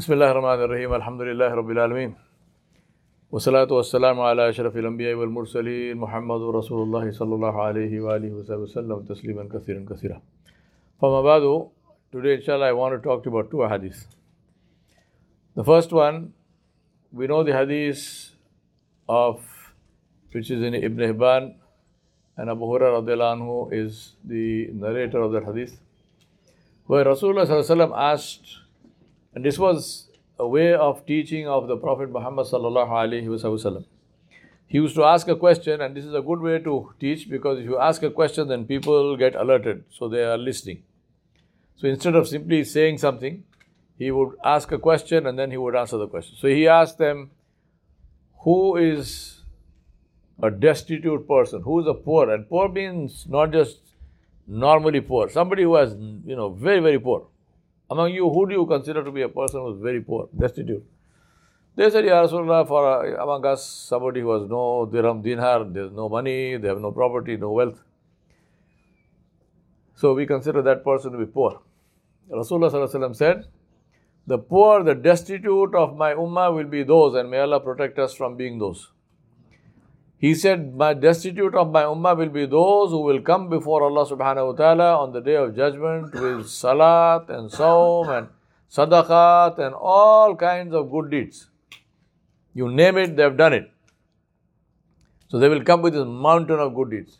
بسم الله الرحمن الرحيم الحمد لله رب العالمين والصلاة والسلام على أشرف الأنبياء والمرسلين محمد رسول الله صلى الله عليه وآله وسلم تسليما كثيرا كثيرا فما بعد today inshallah I want to talk to you about two hadiths the first one we know the hadith of which is in Ibn Hibban and Abu Hurairah is the narrator of that hadith where Rasulullah asked and this was a way of teaching of the Prophet Muhammad sallallahu alaihi wasallam. He used to ask a question, and this is a good way to teach because if you ask a question, then people get alerted, so they are listening. So instead of simply saying something, he would ask a question and then he would answer the question. So he asked them, Who is a destitute person? Who is a poor? And poor means not just normally poor, somebody who has, you know, very, very poor. Among you, who do you consider to be a person who is very poor, destitute? They said, Ya Rasulullah, for uh, among us, somebody who has no dirham, dinar, there's no money, they have no property, no wealth. So we consider that person to be poor. Rasulullah said, The poor, the destitute of my ummah will be those, and may Allah protect us from being those. He said, My destitute of my ummah will be those who will come before Allah subhanahu wa ta'ala on the day of judgment with salat and saum and sadaqat and all kinds of good deeds. You name it, they have done it. So they will come with this mountain of good deeds.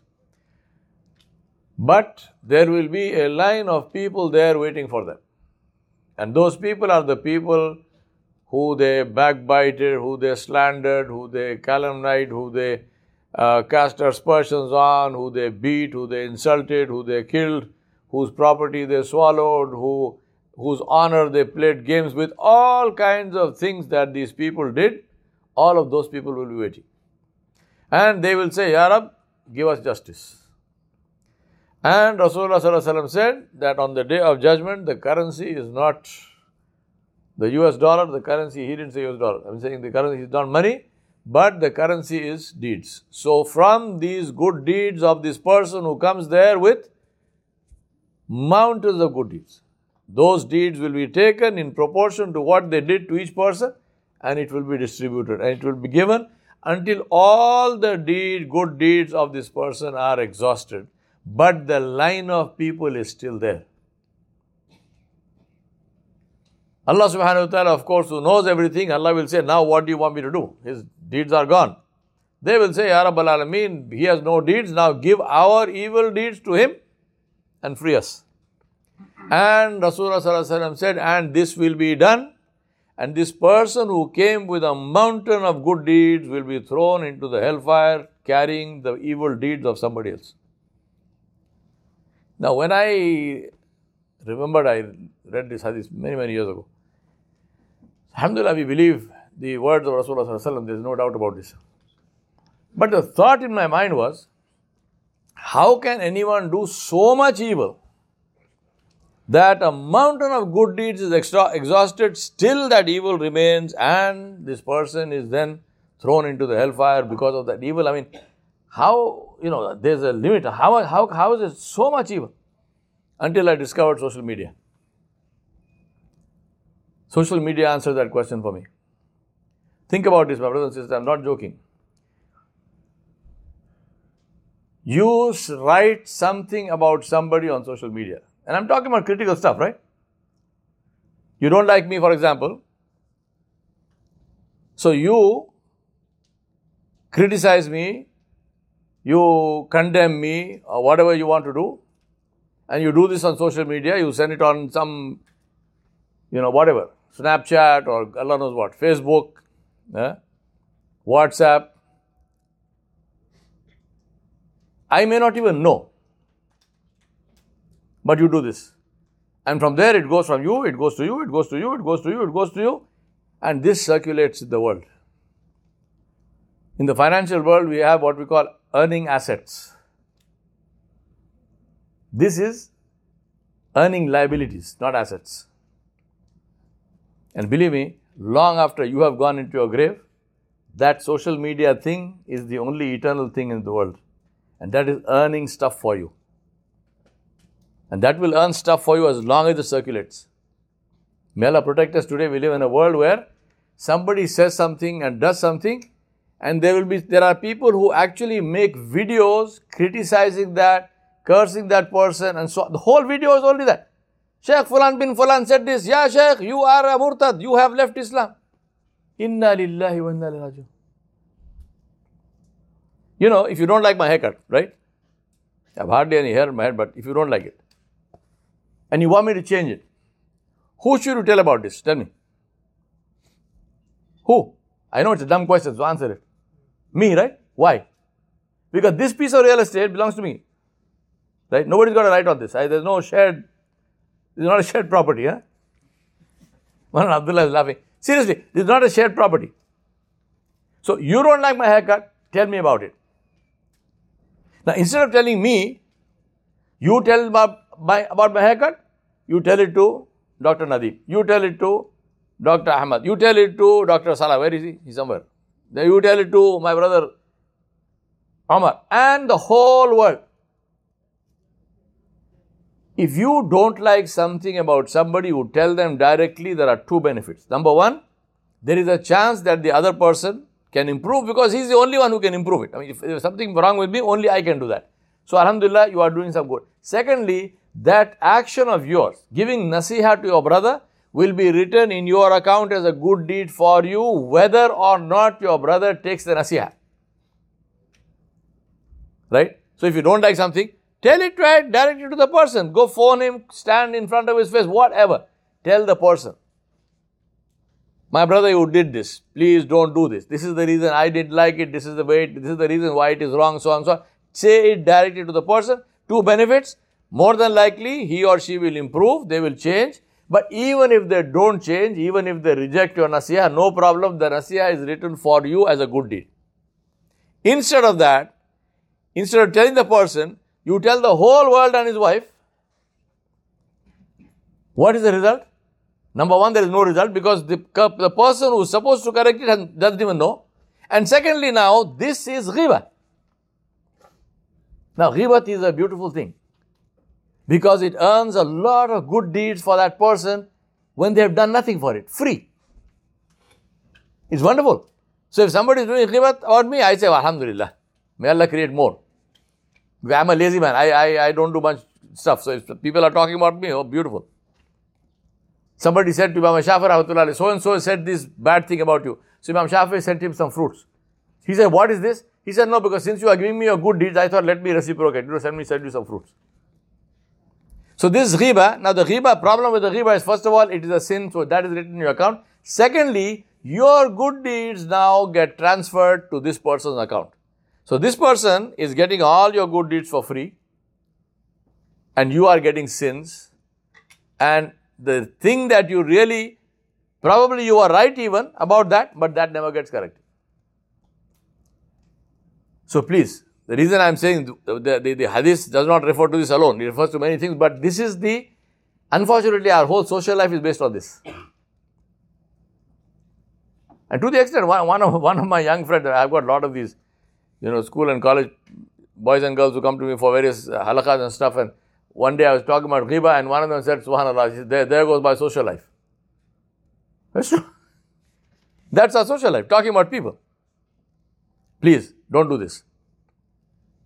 But there will be a line of people there waiting for them. And those people are the people who they backbited, who they slandered, who they calumniated, who they uh, cast aspersions on, who they beat, who they insulted, who they killed, whose property they swallowed, who, whose honor they played games with, all kinds of things that these people did, all of those people will be waiting. And they will say, Ya Rab, give us justice. And Rasulullah said that on the day of judgment, the currency is not the US dollar, the currency, he didn't say US dollar. I'm saying the currency is not money, but the currency is deeds. So, from these good deeds of this person who comes there with mountains of good deeds, those deeds will be taken in proportion to what they did to each person and it will be distributed and it will be given until all the deed, good deeds of this person are exhausted. But the line of people is still there. Allah subhanahu wa ta'ala, of course, who knows everything, Allah will say, Now what do you want me to do? His deeds are gone. They will say, Ya Rabbal Alameen, he has no deeds, now give our evil deeds to him and free us. And Rasulullah said, And this will be done, and this person who came with a mountain of good deeds will be thrown into the hellfire carrying the evil deeds of somebody else. Now, when I remembered, I read this hadith many, many years ago. Alhamdulillah, we believe the words of Rasulullah, there is no doubt about this. But the thought in my mind was, how can anyone do so much evil that a mountain of good deeds is extra- exhausted, still that evil remains, and this person is then thrown into the hellfire because of that evil? I mean, how, you know, there's a limit. How, how, how is it so much evil? Until I discovered social media. Social media answered that question for me. Think about this, my brothers and sisters. I'm not joking. You write something about somebody on social media. And I'm talking about critical stuff, right? You don't like me, for example. So you criticize me, you condemn me, or whatever you want to do, and you do this on social media, you send it on some, you know, whatever, Snapchat or Allah knows what, Facebook, eh? WhatsApp. I may not even know. But you do this. And from there it goes from you, it goes to you, it goes to you, it goes to you, it goes to you. And this circulates the world. In the financial world, we have what we call earning assets. This is earning liabilities, not assets. And believe me, long after you have gone into your grave, that social media thing is the only eternal thing in the world. And that is earning stuff for you. And that will earn stuff for you as long as it circulates. May Allah protect us today. We live in a world where somebody says something and does something, and there will be there are people who actually make videos criticizing that, cursing that person, and so the whole video is only that. Sheikh Fulan bin Fulan said this, Yeah, Sheikh, you are a murtad, you have left Islam. Inna lillahi wa inna ilaihi You know, if you don't like my haircut, right? I have hardly any hair in my head, but if you don't like it, and you want me to change it, who should you tell about this? Tell me. Who? I know it's a dumb question, so answer it. Me, right? Why? Because this piece of real estate belongs to me. Right? Nobody's got a right on this. I, there's no shared, it's not a shared property, huh? Manan Abdullah is laughing. Seriously, this is not a shared property. So you don't like my haircut, tell me about it. Now instead of telling me, you tell about my, about my haircut, you tell it to Dr. Nadeem. You tell it to Dr. Ahmad. You tell it to Dr. Salah. Where is he? He's somewhere. Then you tell it to my brother Omar and the whole world. If you don't like something about somebody, you tell them directly, there are two benefits. Number one, there is a chance that the other person can improve because he's the only one who can improve it. I mean, if there's something wrong with me, only I can do that. So, Alhamdulillah, you are doing some good. Secondly, that action of yours, giving nasiha to your brother, will be written in your account as a good deed for you, whether or not your brother takes the nasiha. Right? So if you don't like something, tell it right, direct it to the person. Go phone him, stand in front of his face, whatever. Tell the person. My brother, you did this. Please don't do this. This is the reason I didn't like it. This is the way. It, this is the reason why it is wrong. So on so on. Say it directly to the person. Two benefits more than likely he or she will improve, they will change. But even if they don't change, even if they reject your nasiha, no problem, the nasiha is written for you as a good deed. Instead of that, instead of telling the person, you tell the whole world and his wife, what is the result? Number one, there is no result because the, the person who is supposed to correct it doesn't even know. And secondly, now, this is ghiba. Now, ghibat is a beautiful thing because it earns a lot of good deeds for that person when they have done nothing for it, free. It's wonderful. So if somebody is doing ghibat about me, I say, Alhamdulillah, may Allah create more. I'm a lazy man. I, I, I don't do much stuff. So if people are talking about me, oh, beautiful. Somebody said to Imam Shafi, so and so said this bad thing about you. So Imam Shafi sent him some fruits. He said, what is this? He said, no, because since you are giving me your good deeds, I thought let me reciprocate. You know, send me, send you some fruits. So this ghiba, now the ghiba, problem with the ghiba is first of all, it is a sin, so that is written in your account. Secondly, your good deeds now get transferred to this person's account. So this person is getting all your good deeds for free and you are getting sins and the thing that you really, probably you are right even about that, but that never gets corrected. So please, the reason I am saying the, the, the, hadith does not refer to this alone, it refers to many things, but this is the, unfortunately, our whole social life is based on this. And to the extent, one, one, of, one of my young friends, I've got a lot of these, you know, school and college boys and girls who come to me for various uh, halakas and stuff. And one day I was talking about ghiba, and one of them said, Subhanallah, said, there, there goes my social life. That's true. That's our social life, talking about people. Please, don't do this.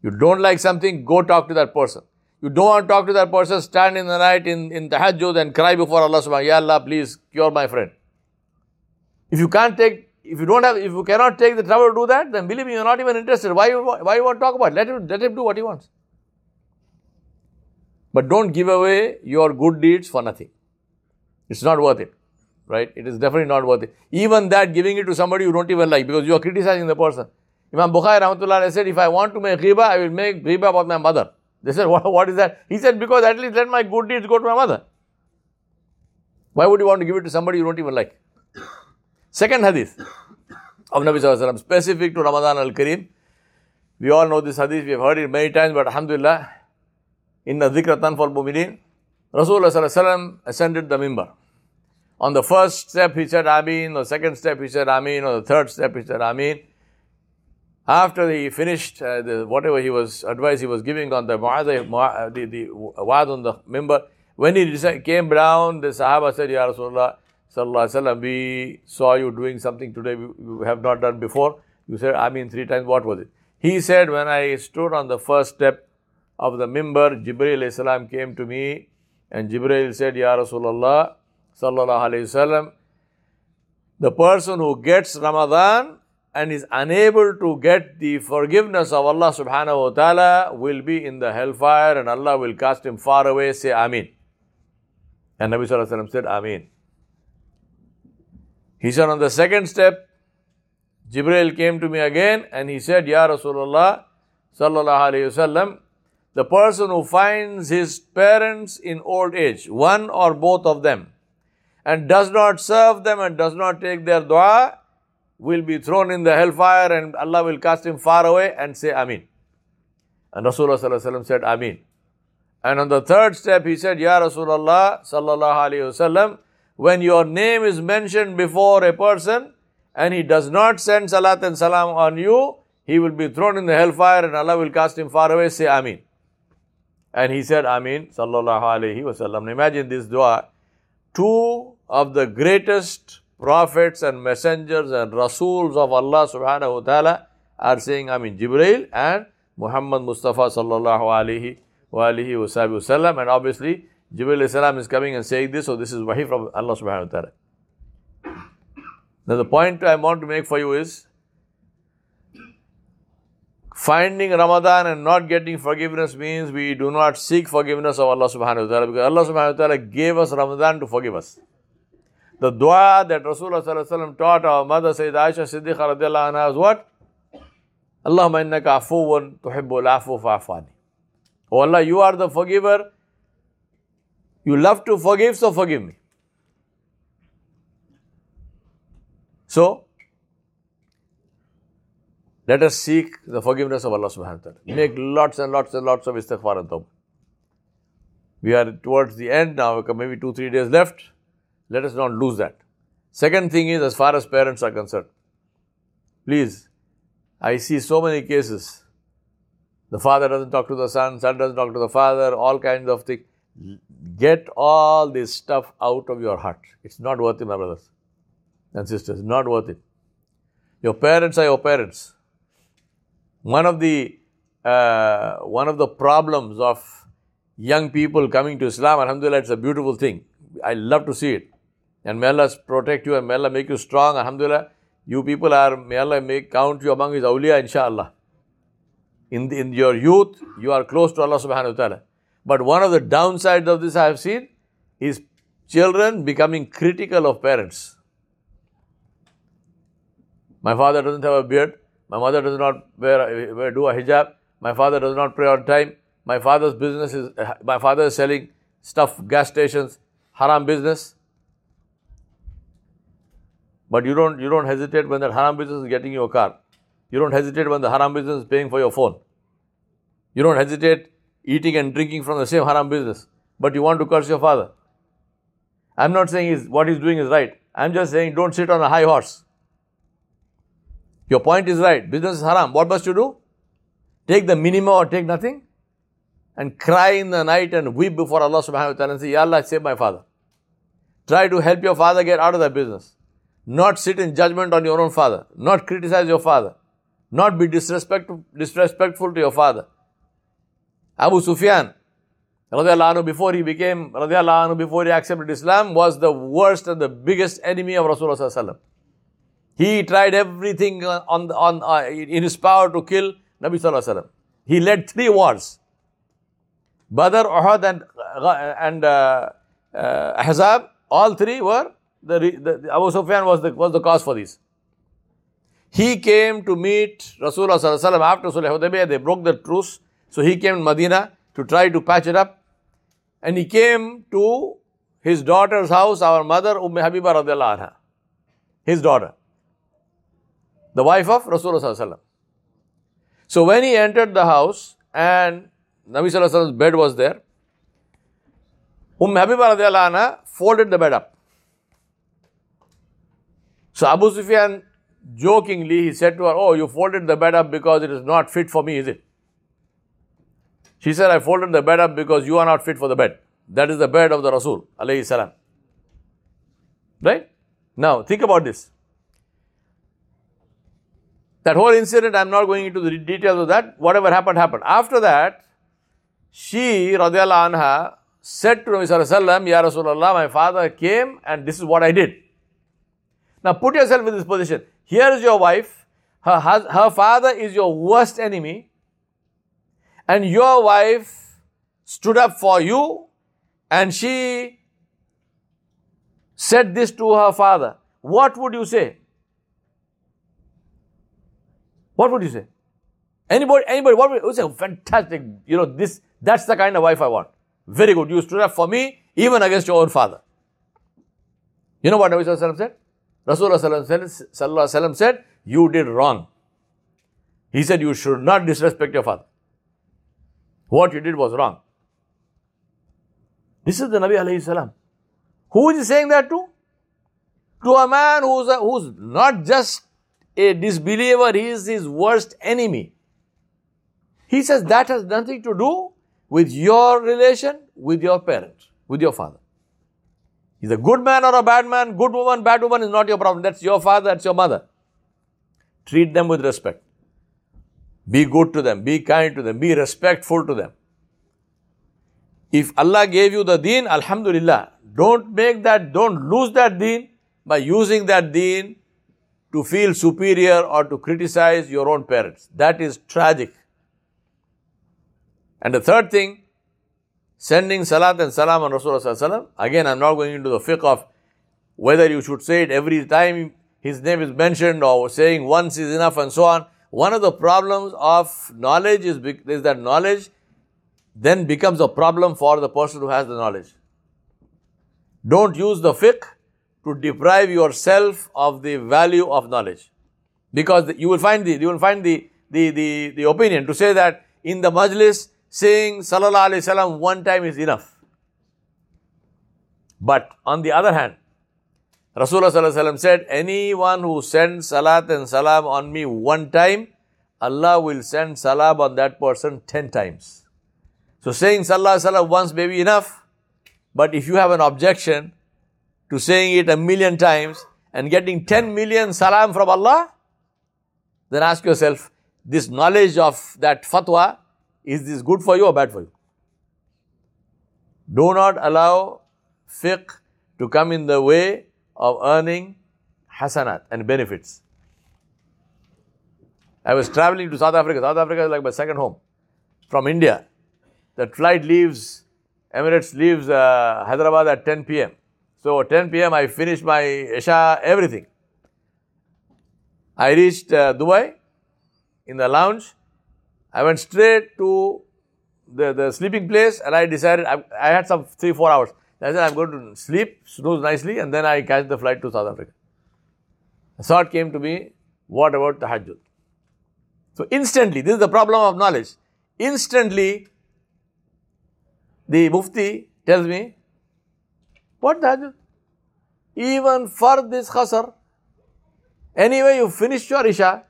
You don't like something, go talk to that person. You don't want to talk to that person, stand in the night in, in tahajjud and cry before Allah subhanahu Ya Allah, please cure my friend. If you can't take, if you don't have, if you cannot take the trouble to do that, then believe me, you're not even interested. Why, why you want to talk about it? Let him, let him do what he wants. But don't give away your good deeds for nothing. It's not worth it. Right? It is definitely not worth it. Even that, giving it to somebody you don't even like because you are criticizing the person. Imam Bukhari Rahmatullah said, if I want to make ghiba, I will make ghiba about my mother. They said, what, what is that? He said, because at least let my good deeds go to my mother. Why would you want to give it to somebody you don't even like? Second hadith of Nabi Sallallahu specific to Ramadan al-Kareem. We all know this hadith, we have heard it many times, but Alhamdulillah, in the dhikratan for mu'mineen, Rasulullah ascended the mimbar. On the first step, he said Ameen. The second step, he said Ameen. On the third step, he said Ameen. After he finished uh, the, whatever he was advice he was giving on the mu'adh, the, the on the mimbar, When he came down, the Sahaba said, Ya Rasulullah, Sallallahu we saw you doing something today we have not done before. You said, I mean, three times, what was it? He said, when I stood on the first step of the mimbar, Jibreel salam came to me and Jibreel said, Ya Rasulullah, Sallallahu Alaihi Wasallam, the person who gets Ramadan and is unable to get the forgiveness of Allah subhanahu wa ta'ala will be in the hellfire and Allah will cast him far away. Say Ameen. And Nabi Sallallahu Alaihi Wasallam said Ameen. He said on the second step, Jibreel came to me again and he said, Ya Rasulullah Sallallahu Alaihi Wasallam, the person who finds his parents in old age, one or both of them, and does not serve them and does not take their dua, will be thrown in the hellfire and Allah will cast him far away and say Ameen. And Rasulullah said Ameen. And on the third step, he said, Ya Rasulullah sallallahu alayhi wasallam, when your name is mentioned before a person and he does not send salat and salam on you, he will be thrown in the hellfire and Allah will cast him far away. Say Ameen. And he said Ameen sallallahu alayhi wasallam. Imagine this dua. Two of the greatest prophets and messengers and rasuls of Allah subhanahu wa ta'ala are saying Amin. Jibreel and Muhammad Mustafa sallallahu alayhi wa alihi wa sallam. And obviously, Jibreel salam is coming and saying this, so this is wahi from Allah subhanahu wa ta'ala. Now the point I want to make for you is, finding Ramadan and not getting forgiveness means we do not seek forgiveness of Allah subhanahu wa ta'ala because Allah subhanahu wa ta'ala gave us Ramadan to forgive us. The dua that Rasulullah taught our mother Sayyid Aisha Siddiqa radiallahu anha was what? Allahumma innaka afuwan tuhibbul afu fa'afani. Oh Allah, you are the forgiver. You love to forgive, so forgive me. So, let us seek the forgiveness of Allah subhanahu wa ta'ala. Make lots and lots and lots of istighfar and tawbah. We are towards the end now, maybe two, three days left. Let us not lose that. Second thing is, as far as parents are concerned, please, I see so many cases. The father doesn't talk to the son, son doesn't talk to the father, all kinds of things. Get all this stuff out of your heart. It's not worth it, my brothers and sisters. Not worth it. Your parents are your parents. One of the uh, one of the problems of young people coming to Islam, Alhamdulillah, it's a beautiful thing. I love to see it. And may Allah protect you and may Allah make you strong. Alhamdulillah, you people are, may Allah make count you among His awliya, inshallah. In, the, in your youth, you are close to Allah subhanahu wa ta'ala. But one of the downsides of this I have seen is children becoming critical of parents. My father doesn't have a beard. My mother does not wear, wear do a hijab. My father does not pray on time. My father's business is, my father is selling stuff, gas stations, haram business. But you don't, you don't hesitate when that haram business is getting you a car. You don't hesitate when the haram business is paying for your phone. You don't hesitate eating and drinking from the same haram business. But you want to curse your father. I'm not saying he's, what he's doing is right. I'm just saying don't sit on a high horse. Your point is right. Business is haram. What must you do? Take the minimum or take nothing and cry in the night and weep before Allah subhanahu wa ta'ala and say, Ya Allah, save my father. Try to help your father get out of that business. Not sit in judgment on your own father. Not criticize your father. Not be disrespectful, disrespectful to your father. Abu Sufyan, anhu, before he became, anhu, before he accepted Islam, was the worst and the biggest enemy of Rasulullah He tried everything on, on, uh, in his power to kill Nabi Sallallahu He led three wars. Badr, Uhud and, and uh, uh, Ahzab, all three were the, the, Abu Sufyan was the, was the cause for this. He came to meet Rasulullah after Sulh Hudaybiyah. They broke the truce. So he came to Medina to try to patch it up. And he came to his daughter's house, our mother, Umm Habiba radiallahu anha. His daughter. The wife of Rasulullah So when he entered the house and Nabi Sallallahu bed was there, Umm Habiba radiallahu anha folded the bed up. So Abu Sufyan jokingly he said to her, Oh, you folded the bed up because it is not fit for me, is it? She said, I folded the bed up because you are not fit for the bed. That is the bed of the Rasul. alayhi salam. Right? Now, think about this. That whole incident, I'm not going into the details of that. Whatever happened, happened. After that, she, radiallahu anha, said to Nabi Sallallahu Ya Rasulullah, my father came and this is what I did. Now put yourself in this position. Here is your wife, her, her father is your worst enemy, and your wife stood up for you and she said this to her father. What would you say? What would you say? Anybody, anybody, what would you say? Fantastic. You know, this, that's the kind of wife I want. Very good. You stood up for me even against your own father. You know what Nabi Sallallahu said? Rasulullah said, You did wrong. He said, You should not disrespect your father. What you did was wrong. This is the Nabi alayhi salam. Who is he saying that to? To a man who's, who's not just a disbeliever, he is his worst enemy. He says that has nothing to do with your relation with your parent, with your father. He's a good man or a bad man, good woman, bad woman is not your problem. That's your father, that's your mother. Treat them with respect. Be good to them, be kind to them, be respectful to them. If Allah gave you the deen, Alhamdulillah, don't make that, don't lose that deen by using that deen to feel superior or to criticize your own parents. That is tragic. And the third thing, sending salat and salam on Rasulullah. Again, I'm not going into the fiqh of whether you should say it every time his name is mentioned or saying once is enough and so on. One of the problems of knowledge is, is that knowledge then becomes a problem for the person who has the knowledge. Don't use the fiqh to deprive yourself of the value of knowledge. Because you will find the, you will find the, the, the, the opinion to say that in the majlis saying Sallallahu Alaihi Wasallam one time is enough. But on the other hand, Rasulullah said, anyone who sends salat and salam on me one time, Allah will send salam on that person ten times. So saying Alaihi Wasallam once may be enough, but if you have an objection to saying it a million times and getting 10 million salam from Allah, then ask yourself, this knowledge of that fatwa is this good for you or bad for you? Do not allow fiqh to come in the way of earning hasanat and benefits. I was traveling to South Africa. South Africa is like my second home. From India. The flight leaves, Emirates leaves uh, Hyderabad at 10 p.m. So 10 p.m. I finished my Isha, everything. I reached uh, Dubai in the lounge. I went straight to the, the sleeping place and I decided, I, I had some three, four hours. I said, I'm going to sleep, snooze nicely, and then I catch the flight to South Africa. A thought came to me, what about the Hajj? So instantly, this is the problem of knowledge. Instantly, the Mufti tells me, what Hajj? Even for this khasar, anyway you finish your Isha,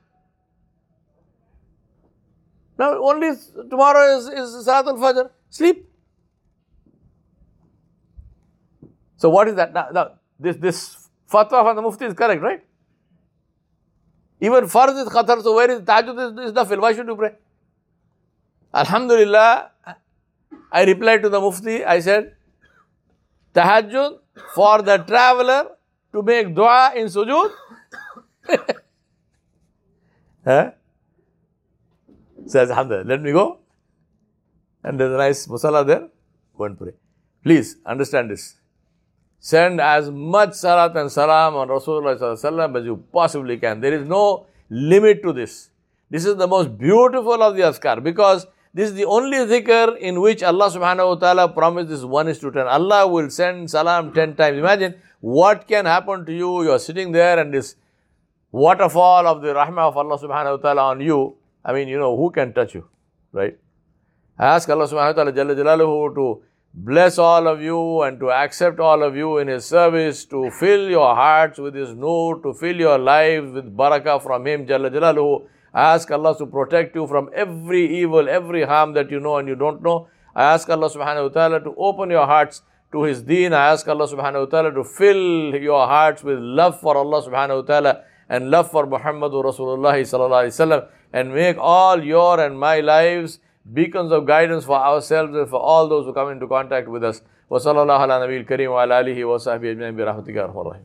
now only tomorrow is, is Salat al-Fajr. Sleep. So what is that? Now, now, this, this fatwa from the Mufti is correct, right? Even for this Qatar, so where is Tahajjud is, is the Why should you pray? Alhamdulillah, I replied to the Mufti, I said, Tahajjud for the traveler to make dua in sujood. huh? says, Alhamdulillah, let me go. And there's a nice musalla there. Go and pray. Please understand this. Send as much salat and salam on Rasulullah as you possibly can. There is no limit to this. This is the most beautiful of the adhkar because this is the only dhikr in which Allah subhanahu wa ta'ala promised this one is to ten. Allah will send salam ten times. Imagine what can happen to you. You are sitting there and this waterfall of the rahmah of Allah subhanahu wa ta'ala on you I mean, you know, who can touch you, right? I ask Allah subhanahu wa ta'ala Jalla Jalaluhu to bless all of you and to accept all of you in His service, to fill your hearts with His nur, to fill your lives with barakah from Him, Jalla Jalaluhu. I ask Allah to protect you from every evil, every harm that you know and you don't know. I ask Allah subhanahu wa ta'ala to open your hearts to His deen. I ask Allah subhanahu wa ta'ala to fill your hearts with love for Allah subhanahu wa ta'ala and love for Muhammadur Rasulullah sallallahu alaihi wasallam and make all your and my lives beacons of guidance for ourselves and for all those who come into contact with us. وصلى الله على نبي الكريم وعلى آله وصحبه أجمعين برحمتك يا أرحم الراحمين